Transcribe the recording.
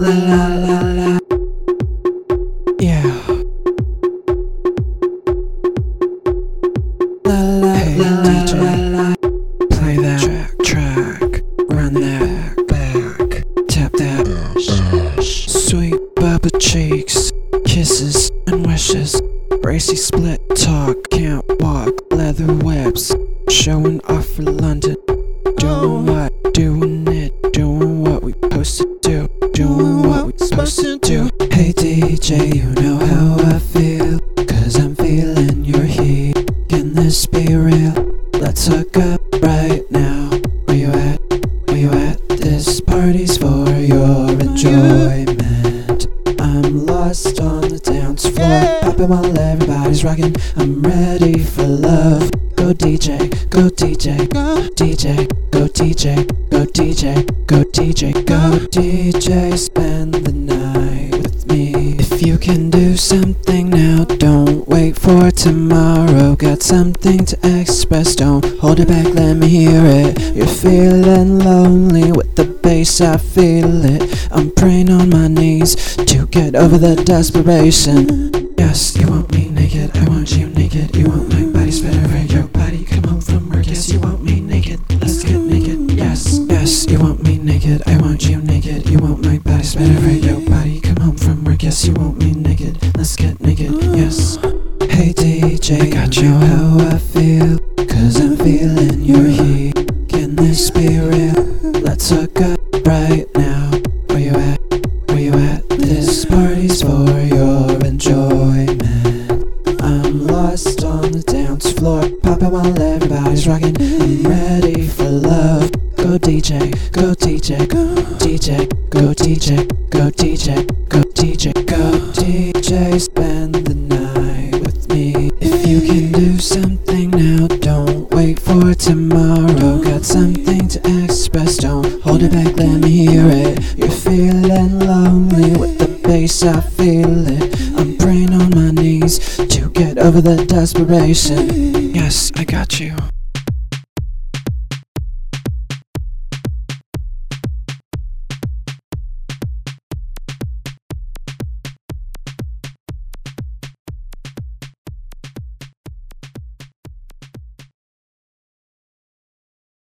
la la la la. Yeah. La la hey, la DJ, la la. Play that track, track. Run that back. Tap that. Sweet baba cheeks, kisses and wishes. Bracy split talk, can't walk, leather webs. Showing off for London. Doing what? Doing Doing what we're supposed to do. Hey DJ, you know how I feel. Cause I'm feeling your heat. Can this be real? Let's hook up right now. Where you at? Where you at? This party's for your enjoyment. I'm lost on the dance floor. Popping while everybody's rocking. I'm ready for love. Go DJ, go DJ, go DJ, go DJ, go DJ, go DJ, go DJ, spend the night with me. If you can do something now, don't wait for tomorrow. Got something to express, don't hold it back, let me hear it. You're feeling lonely with the bass, I feel it. I'm praying on my knees to get over the desperation. You want me naked, I want you naked, you want my body over your body. Come home from work, yes, you want me naked, let's get naked. Yes. Hey DJ, I got you how I feel, cause I'm feeling your heat. Can this be real? Let's hook up right now. Where you at? Where you at? This party's for your enjoyment. I'm lost on the dance floor, popping while everybody's rocking. I'm ready for love. Go DJ, Go DJ, go DJ, go DJ, go DJ, go DJ, spend the night with me. If you can do something now, don't wait for tomorrow. Got something to express, don't hold it back, let me hear it. You're feeling lonely with the bass, I feel it. I'm praying on my knees to get over the desperation. Yes, I got you.